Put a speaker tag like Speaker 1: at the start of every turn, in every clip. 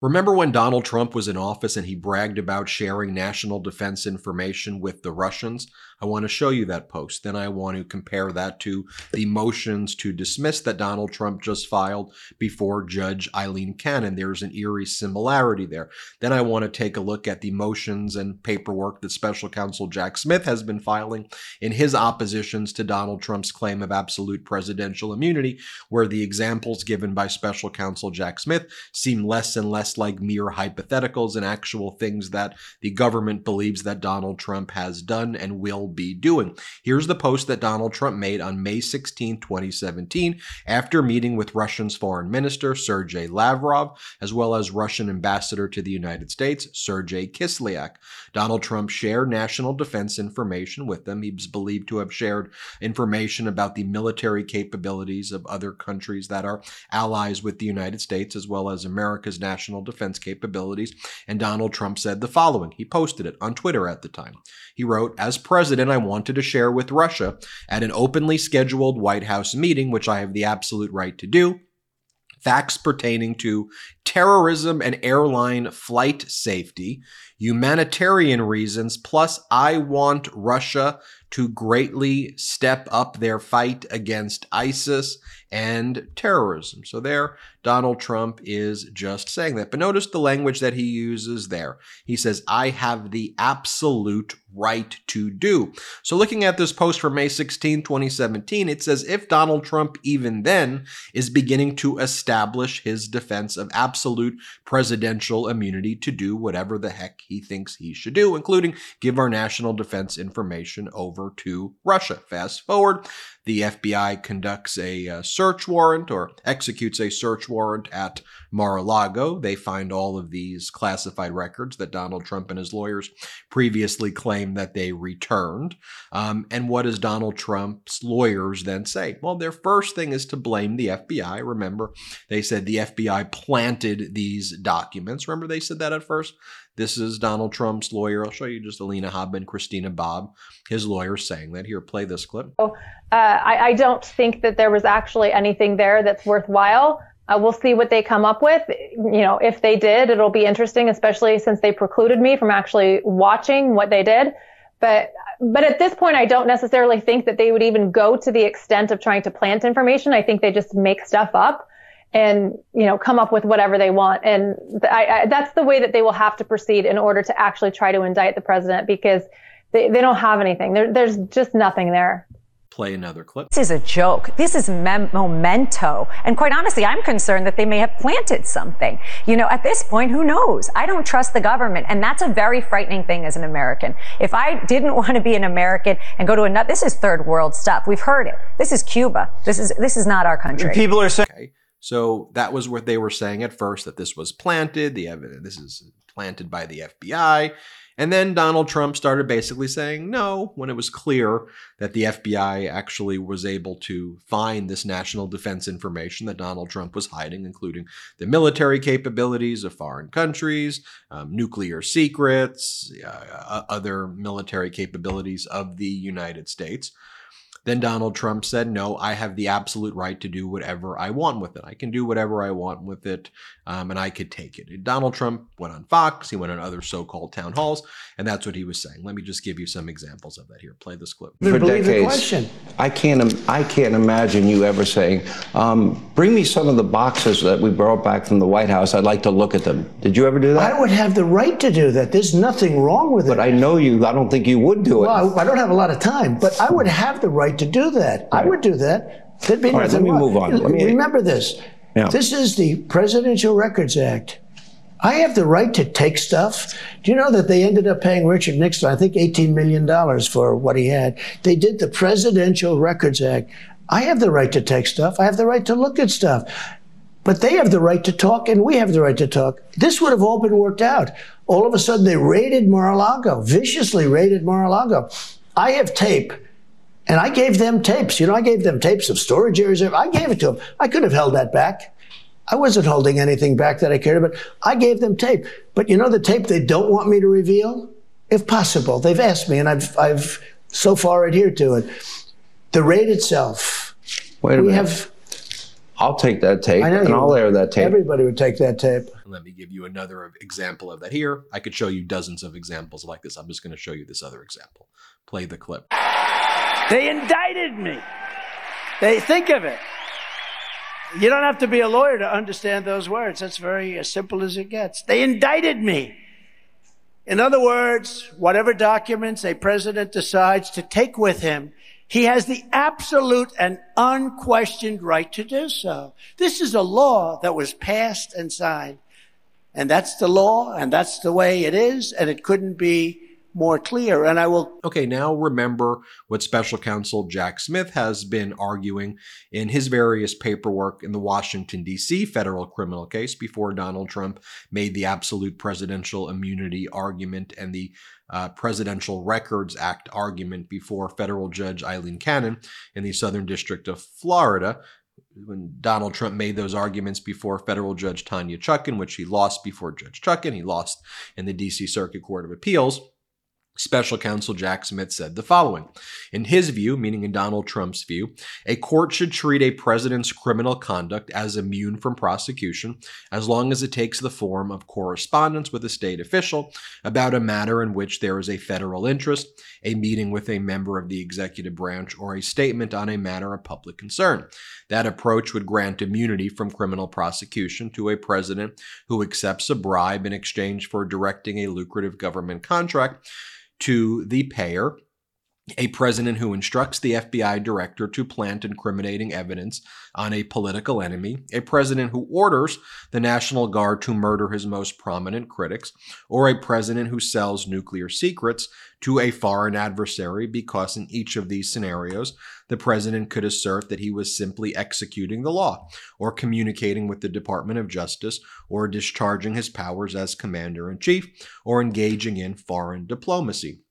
Speaker 1: Remember when Donald Trump was in office and he bragged about sharing national defense information with the Russians? I want to show you that post. Then I want to compare that to the motions to dismiss that Donald Trump just filed before Judge Eileen Cannon. There's an eerie similarity there. Then I want to take a look at the motions and paperwork that special counsel Jack Smith has been filing in his oppositions to Donald Trump's claim of absolute presidential immunity, where the examples given by special counsel Jack Smith seem less and less like mere hypotheticals and actual things that the government believes that Donald Trump has done and will be doing. Here's the post that Donald Trump made on May 16, 2017, after meeting with Russia's foreign minister, Sergei Lavrov, as well as Russian ambassador to the United States, Sergei Kislyak. Donald Trump shared national defense information with them. He's believed to have shared information about the military capabilities of other countries that are allies with the United States, as well as America's national defense capabilities. And Donald Trump said the following. He posted it on Twitter at the time. He wrote, As president, I wanted to share with Russia at an openly scheduled White House meeting, which I have the absolute right to do, facts pertaining to terrorism and airline flight safety, humanitarian reasons, plus I want Russia to greatly step up their fight against ISIS and terrorism. So there, Donald Trump is just saying that. But notice the language that he uses there. He says, I have the absolute right to do. So looking at this post from May 16, 2017, it says, if Donald Trump even then is beginning to establish his defense of absolute presidential immunity to do whatever the heck he thinks he should do, including give our national defense information over to Russia. Fast forward, the FBI conducts a uh, search warrant or executes a search warrant at Mar-a-Lago. They find all of these classified records that Donald Trump and his lawyers previously claimed that they returned. Um, and what does Donald Trump's lawyers then say? Well, their first thing is to blame the FBI. Remember, they said the FBI planted these documents. Remember, they said that at first? This is Donald Trump's lawyer. I'll show you just Alina Habba and Christina Bobb, his lawyer, saying that. Here, play this clip.
Speaker 2: uh, I, I, don't think that there was actually anything there that's worthwhile. Uh, we'll see what they come up with. You know, if they did, it'll be interesting, especially since they precluded me from actually watching what they did. But, but at this point, I don't necessarily think that they would even go to the extent of trying to plant information. I think they just make stuff up and you know come up with whatever they want. And I, I, that's the way that they will have to proceed in order to actually try to indict the president because they, they don't have anything. There, there's just nothing there.
Speaker 1: Play another clip.
Speaker 3: This is a joke. This is mem- memento. And quite honestly i'm concerned that they may have planted something. You know at this point who knows? I don't trust the government. And that's a very frightening thing as an american. If i didn't want to be an american and go to another this is third world stuff. We've heard it. This is cuba. This is this is not our country.
Speaker 1: People are saying okay. So that was what they were saying at first that this was planted. The evidence this is planted by the FBI. And then Donald Trump started basically saying no when it was clear that the FBI actually was able to find this national defense information that Donald Trump was hiding, including the military capabilities of foreign countries, um, nuclear secrets, uh, other military capabilities of the United States. Then Donald Trump said, No, I have the absolute right to do whatever I want with it. I can do whatever I want with it, um, and I could take it. And Donald Trump went on Fox, he went on other so called town halls, and that's what he was saying. Let me just give you some examples of that here. Play this clip.
Speaker 4: For decades, I can't, I can't imagine you ever saying, um, Bring me some of the boxes that we brought back from the White House. I'd like to look at them. Did you ever do that?
Speaker 5: I would have the right to do that. There's nothing wrong with it.
Speaker 4: But I know you, I don't think you would do it.
Speaker 5: Well, I don't have a lot of time, but I would have the right to do that. Right. I would do that. There'd be
Speaker 4: All right, let me move on.
Speaker 5: Let me, Remember this. Yeah. This is the Presidential Records Act. I have the right to take stuff. Do you know that they ended up paying Richard Nixon, I think, $18 million for what he had? They did the Presidential Records Act. I have the right to take stuff. I have the right to look at stuff. But they have the right to talk, and we have the right to talk. This would have all been worked out. All of a sudden, they raided Mar-a-Lago, viciously raided Mar-a-Lago. I have tape and I gave them tapes. You know, I gave them tapes of storage areas. I gave it to them. I could have held that back. I wasn't holding anything back that I cared about. I gave them tape. But you know the tape they don't want me to reveal? If possible. They've asked me and I've, I've so far adhered to it. The raid itself.
Speaker 4: Wait a
Speaker 5: we
Speaker 4: minute.
Speaker 5: have
Speaker 4: I'll take that tape
Speaker 5: I know
Speaker 4: and
Speaker 5: you
Speaker 4: I'll
Speaker 5: would.
Speaker 4: air that tape.
Speaker 5: Everybody would take that tape.
Speaker 1: Let me give you another example of that here. I could show you dozens of examples like this. I'm just going to show you this other example. Play the clip.
Speaker 6: They indicted me. They think of it. You don't have to be a lawyer to understand those words. That's very as simple as it gets. They indicted me. In other words, whatever documents a president decides to take with him, he has the absolute and unquestioned right to do so. This is a law that was passed and signed. And that's the law, and that's the way it is, and it couldn't be more clear. And I will
Speaker 1: Okay, now remember what special counsel Jack Smith has been arguing in his various paperwork in the Washington, D.C. federal criminal case before Donald Trump made the absolute presidential immunity argument and the uh, Presidential Records Act argument before federal judge Eileen Cannon in the Southern District of Florida. When Donald Trump made those arguments before federal judge Tanya Chutkan, which he lost before Judge Chutkan, he lost in the D.C. Circuit Court of Appeals. Special counsel Jack Smith said the following In his view, meaning in Donald Trump's view, a court should treat a president's criminal conduct as immune from prosecution as long as it takes the form of correspondence with a state official about a matter in which there is a federal interest, a meeting with a member of the executive branch, or a statement on a matter of public concern. That approach would grant immunity from criminal prosecution to a president who accepts a bribe in exchange for directing a lucrative government contract to the payer, a president who instructs the FBI director to plant incriminating evidence on a political enemy, a president who orders the National Guard to murder his most prominent critics, or a president who sells nuclear secrets to a foreign adversary because in each of these scenarios, the president could assert that he was simply executing the law, or communicating with the Department of Justice, or discharging his powers as commander in chief, or engaging in foreign diplomacy.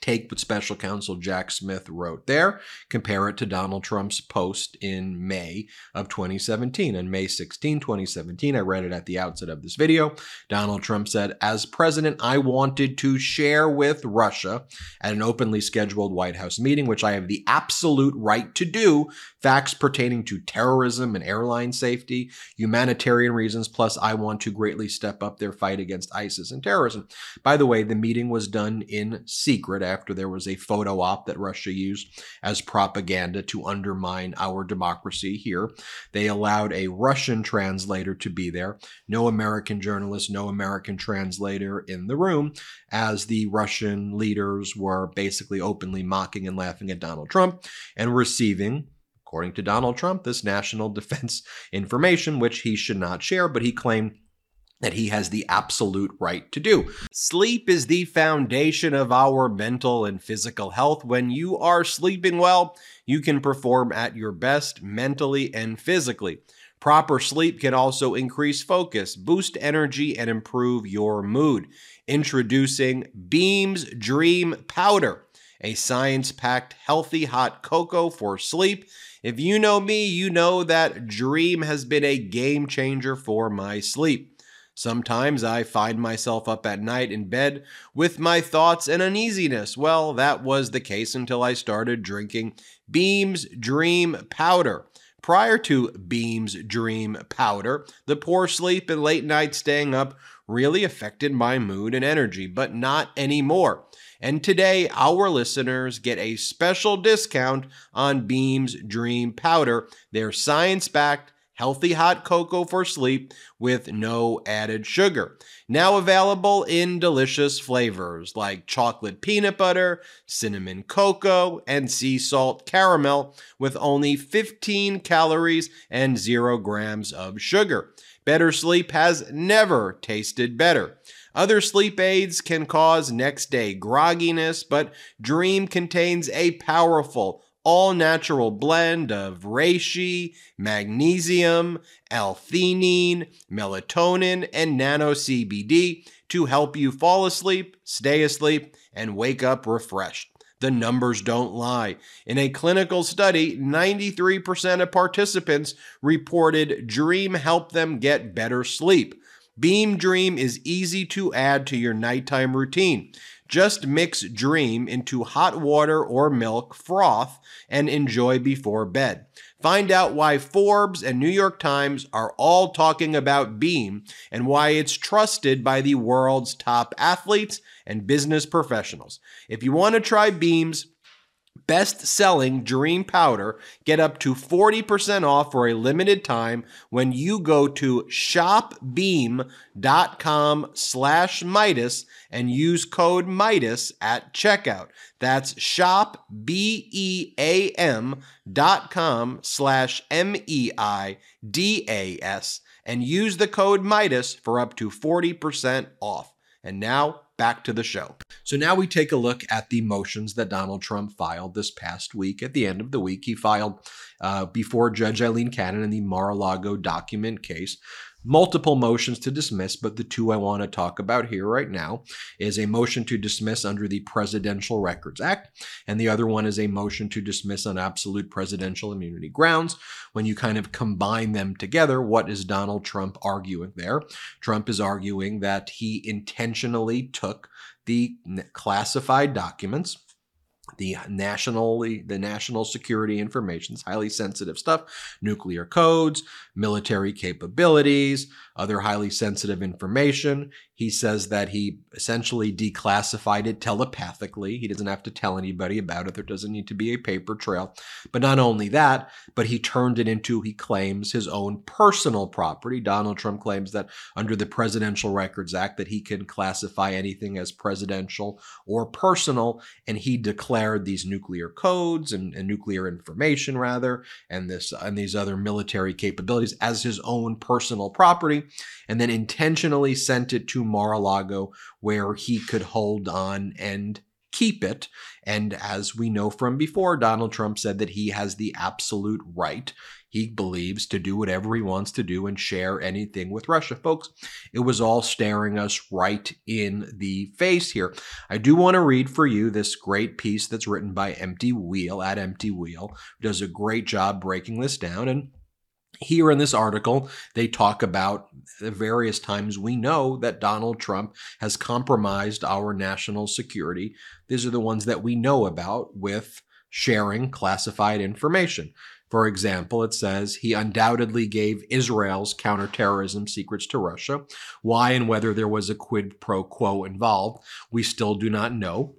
Speaker 1: Take what special counsel Jack Smith wrote there, compare it to Donald Trump's post in May of 2017. On May 16, 2017, I read it at the outset of this video. Donald Trump said, As president, I wanted to share with Russia at an openly scheduled White House meeting, which I have the absolute right to do, facts pertaining to terrorism and airline safety, humanitarian reasons, plus I want to greatly step up their fight against ISIS and terrorism. By the way, the meeting was done in secret after there was a photo op that Russia used as propaganda to undermine our democracy here. They allowed a Russian translator to be there, no American journalist, no American translator in the room, as the Russian leaders were basically openly mocking and laughing at Donald Trump and receiving according to Donald Trump, this national defense information, which he should not share, but he claimed that he has the absolute right to do. Sleep is the foundation of our mental and physical health. When you are sleeping well, you can perform at your best mentally and physically. Proper sleep can also increase focus, boost energy, and improve your mood. Introducing Beams Dream Powder, a science packed healthy hot cocoa for sleep. If you know me, you know that Dream has been a game changer for my sleep. Sometimes I find myself up at night in bed with my thoughts and uneasiness. Well, that was the case until I started drinking Beams Dream Powder. Prior to Beams Dream Powder, the poor sleep and late night staying up really affected my mood and energy, but not anymore. And today, our listeners get a special discount on Beams Dream Powder, their science backed, healthy hot cocoa for sleep with no added sugar. Now available in delicious flavors like chocolate peanut butter, cinnamon cocoa, and sea salt caramel with only 15 calories and 0 grams of sugar. Better sleep has never tasted better. Other sleep aids can cause next day grogginess, but Dream contains a powerful, all natural blend of reishi, magnesium, L-theanine, melatonin, and nano CBD to help you fall asleep, stay asleep, and wake up refreshed. The numbers don't lie. In a clinical study, 93% of participants reported Dream helped them get better sleep. Beam Dream is easy to add to your nighttime routine. Just mix Dream into hot water or milk froth and enjoy before bed. Find out why Forbes and New York Times are all talking about Beam and why it's trusted by the world's top athletes and business professionals. If you want to try Beam's best selling dream powder get up to 40% off for a limited time when you go to shopbeam.com slash meidas and use code meidas at checkout. That's shop b-e-a-m dot com slash m-e-i-d-a-s and use the code meidas for up to 40% off. And now back to the show. So now we take a look at the motions that Donald Trump filed this past week. At the end of the week, he filed uh, before Judge Eileen Cannon in the Mar a Lago document case multiple motions to dismiss, but the two I want to talk about here right now is a motion to dismiss under the Presidential Records Act, and the other one is a motion to dismiss on absolute presidential immunity grounds. When you kind of combine them together, what is Donald Trump arguing there? Trump is arguing that he intentionally took the classified documents the nationally the national security information is highly sensitive stuff nuclear codes military capabilities other highly sensitive information. He says that he essentially declassified it telepathically. He doesn't have to tell anybody about it. There doesn't need to be a paper trail. But not only that but he turned it into he claims his own personal property. Donald trump claims that under the presidential records act that he can classify anything as presidential or personal and he declared these nuclear codes and, and nuclear information rather, and this and these other military capabilities as his own personal property, and then intentionally sent it to Mar-a-Lago where he could hold on and keep it. And as we know from before, Donald Trump said that he has the absolute right he believes to do whatever he wants to do and share anything with Russia. Folks, it was all staring us right in the face here. I do want to read for you this great piece that's written by Empty Wheel at Empty Wheel, does a great job breaking this down. And here in this article, they talk about the various times we know that Donald Trump has compromised our national security. These are the ones that we know about with sharing classified information. For example, it says he undoubtedly gave Israel's counterterrorism secrets to Russia. Why and whether there was a quid pro quo involved, we still do not know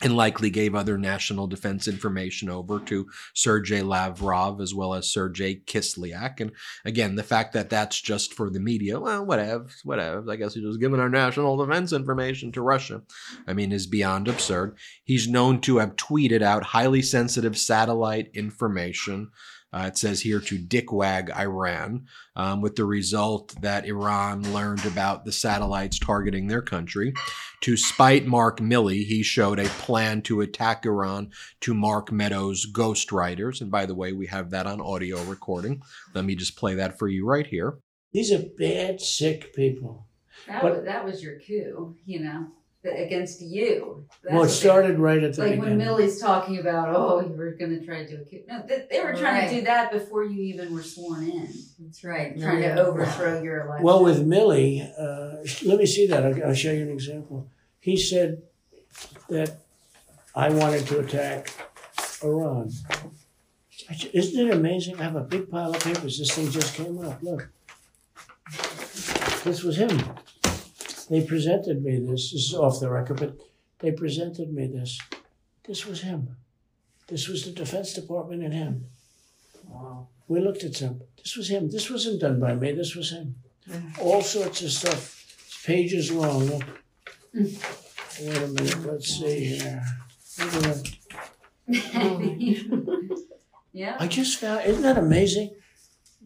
Speaker 1: and likely gave other national defense information over to Sergei Lavrov as well as Sergei Kislyak. And again, the fact that that's just for the media, well, whatever, whatever. I guess he's just giving our national defense information to Russia. I mean, is beyond absurd. He's known to have tweeted out highly sensitive satellite information uh, it says here to dickwag Iran, um, with the result that Iran learned about the satellites targeting their country. To spite Mark Milley, he showed a plan to attack Iran to Mark Meadows' ghostwriters. And by the way, we have that on audio recording. Let me just play that for you right here.
Speaker 5: These are bad, sick people.
Speaker 7: That, but, was, that was your coup, you know against you.
Speaker 5: That's well, it started right at the
Speaker 7: like
Speaker 5: beginning.
Speaker 7: when Milley's talking about, oh, you were going to try to do a coup. No, they, they were trying right. to do that before you even were sworn in.
Speaker 8: That's right.
Speaker 7: Trying to overthrow your election.
Speaker 5: Well, with Milley, uh, let me see that. I'll, I'll show you an example. He said that I wanted to attack Iran. Isn't it amazing? I have a big pile of papers. This thing just came up. Look. This was him. They presented me this. This is off the record, but they presented me this. This was him. This was the Defense Department and him. Wow. We looked at him. This was him. This wasn't done by me. This was him. All sorts of stuff. It's pages long. Look. Wait a minute. Let's see here.
Speaker 7: yeah.
Speaker 5: I just found. Isn't that amazing?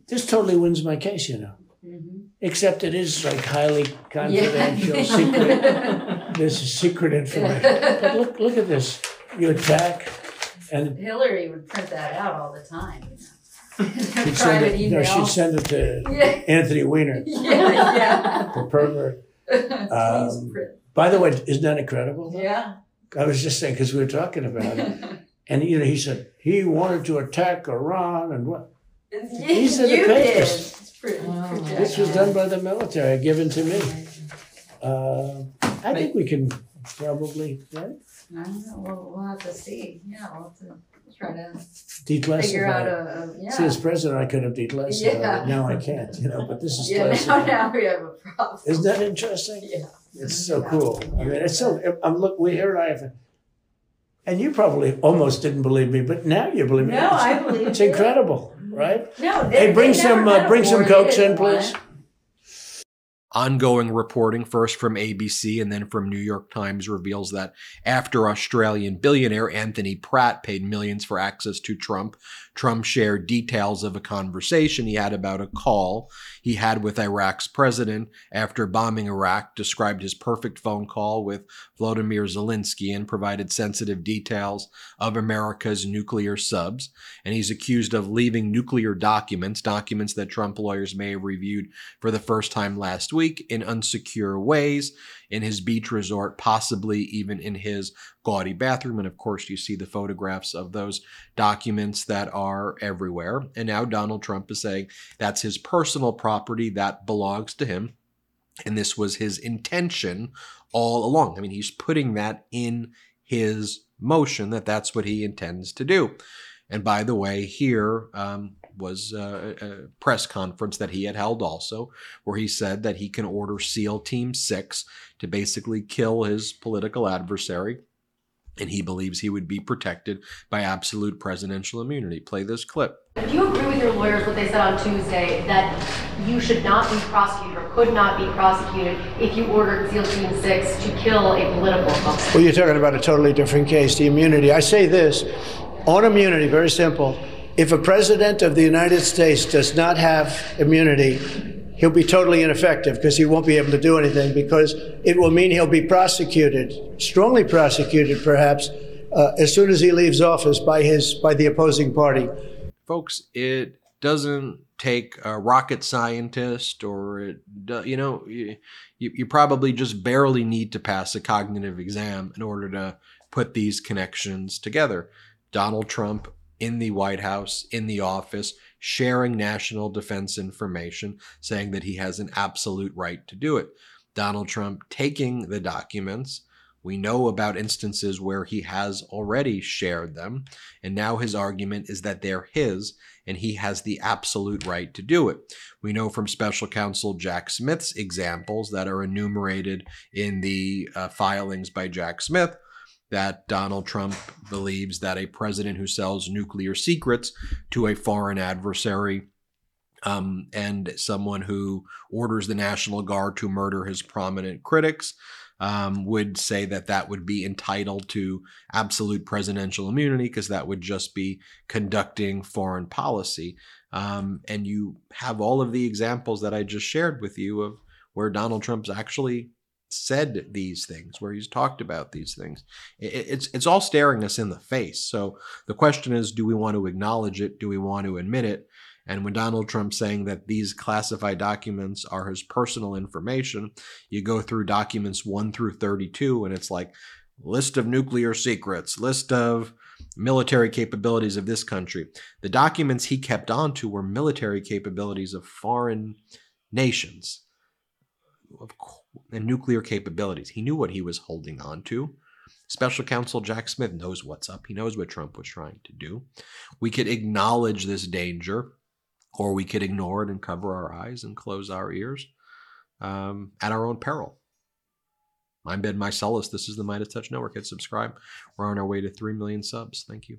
Speaker 5: This totally wins my case, you know. Mm-hmm. Except it is like highly confidential, yeah. secret. this is secret information. But look, look at this. You attack, and
Speaker 7: Hillary would print that out all the time.
Speaker 5: she'd send it, no, she'd send it to yeah. Anthony Weiner,
Speaker 7: yeah, yeah.
Speaker 5: the pervert. Um, by the way, isn't that incredible?
Speaker 7: Yeah.
Speaker 5: I was just saying because we were talking about it, and you know, he said he wanted to attack Iran and what.
Speaker 7: These are the papers. Did
Speaker 5: this was done by the military, given to me. Uh, I think we can probably, right?
Speaker 7: I don't know. We'll, we'll have to see. Yeah, we'll have to try to
Speaker 5: Declassified.
Speaker 7: figure out a, a yeah.
Speaker 5: See, as president, I could have declassified
Speaker 7: Yeah.
Speaker 5: it. Now I can't, you know, but this is
Speaker 7: yeah, now,
Speaker 5: classified.
Speaker 7: now we have a problem.
Speaker 5: Isn't that interesting?
Speaker 7: Yeah.
Speaker 5: It's so cool. I mean, it's so. I'm look. We here I have, and you probably almost didn't believe me, but now you believe me.
Speaker 7: No,
Speaker 5: It's-
Speaker 7: I believe
Speaker 5: It's
Speaker 7: you.
Speaker 5: incredible, right?
Speaker 7: No, they,
Speaker 5: Hey, bring
Speaker 7: they
Speaker 5: some. Uh, bring some cokes in, please.
Speaker 1: Ongoing reporting, first from ABC and then from New York Times, reveals that after Australian billionaire Anthony Pratt paid millions for access to Trump, Trump shared details of a conversation he had about a call he had with Iraq's president after bombing Iraq, described his perfect phone call with Vladimir Zelensky, and provided sensitive details of America's nuclear subs. And he's accused of leaving nuclear documents, documents that Trump lawyers may have reviewed for the first time last week in unsecure ways in his beach resort, possibly even in his gaudy bathroom. And of course, you see the photographs of those documents that are everywhere. And now Donald Trump is saying that's his personal property, that belongs to him. And this was his intention all along. I mean, he's putting that in his motion that that's what he intends to do. And by the way, here um, was a, a press conference that he had held also, where he said that he can order SEAL Team 6 to basically kill his political adversary. And he believes he would be protected by absolute presidential immunity. Play this clip.
Speaker 8: Do you agree with your lawyers what they said on Tuesday that you should not be prosecuted or could not be prosecuted if you ordered SEAL Team 6 to kill a political opponent?
Speaker 5: Well, you're talking about a totally different case, the immunity. I say this on immunity, very simple. If a president of the United States does not have immunity, he'll be totally ineffective because he won't be able to do anything because it will mean he'll be prosecuted, strongly prosecuted perhaps, uh, as soon as he leaves office by his by the opposing party.
Speaker 1: folks, it doesn't take a rocket scientist or it, you know, you, you probably just barely need to pass a cognitive exam in order to put these connections together. Donald Trump in the White House, in the office, sharing national defense information, saying that he has an absolute right to do it. Donald Trump taking the documents. We know about instances where he has already shared them. And now his argument is that they're his and he has the absolute right to do it. We know from special counsel Jack Smith's examples that are enumerated in the uh, filings by Jack Smith that Donald Trump believes that a president who sells nuclear secrets to a foreign adversary um, and someone who orders the National Guard to murder his prominent critics um, would say that that would be entitled to absolute presidential immunity because that would just be conducting foreign policy. Um, and you have all of the examples that I just shared with you of where Donald Trump's actually said these things, where he's talked about these things. It's it's all staring us in the face. So the question is, do we want to acknowledge it? Do we want to admit it? And when Donald Trump's saying that these classified documents are his personal information, you go through documents 1 through 32 and it's like list of nuclear secrets, list of military capabilities of this country. The documents he kept on to were military capabilities of foreign nations of co- and nuclear capabilities. He knew what he was holding on to. Special counsel Jack Smith knows what's up. He knows what Trump was trying to do. We could acknowledge this danger, or we could ignore it and cover our eyes and close our ears um, at our own peril. I'm Ben Meiselas. This is the MeidasTouch Network. Hit subscribe. We're on our way to 3 million subs. Thank you.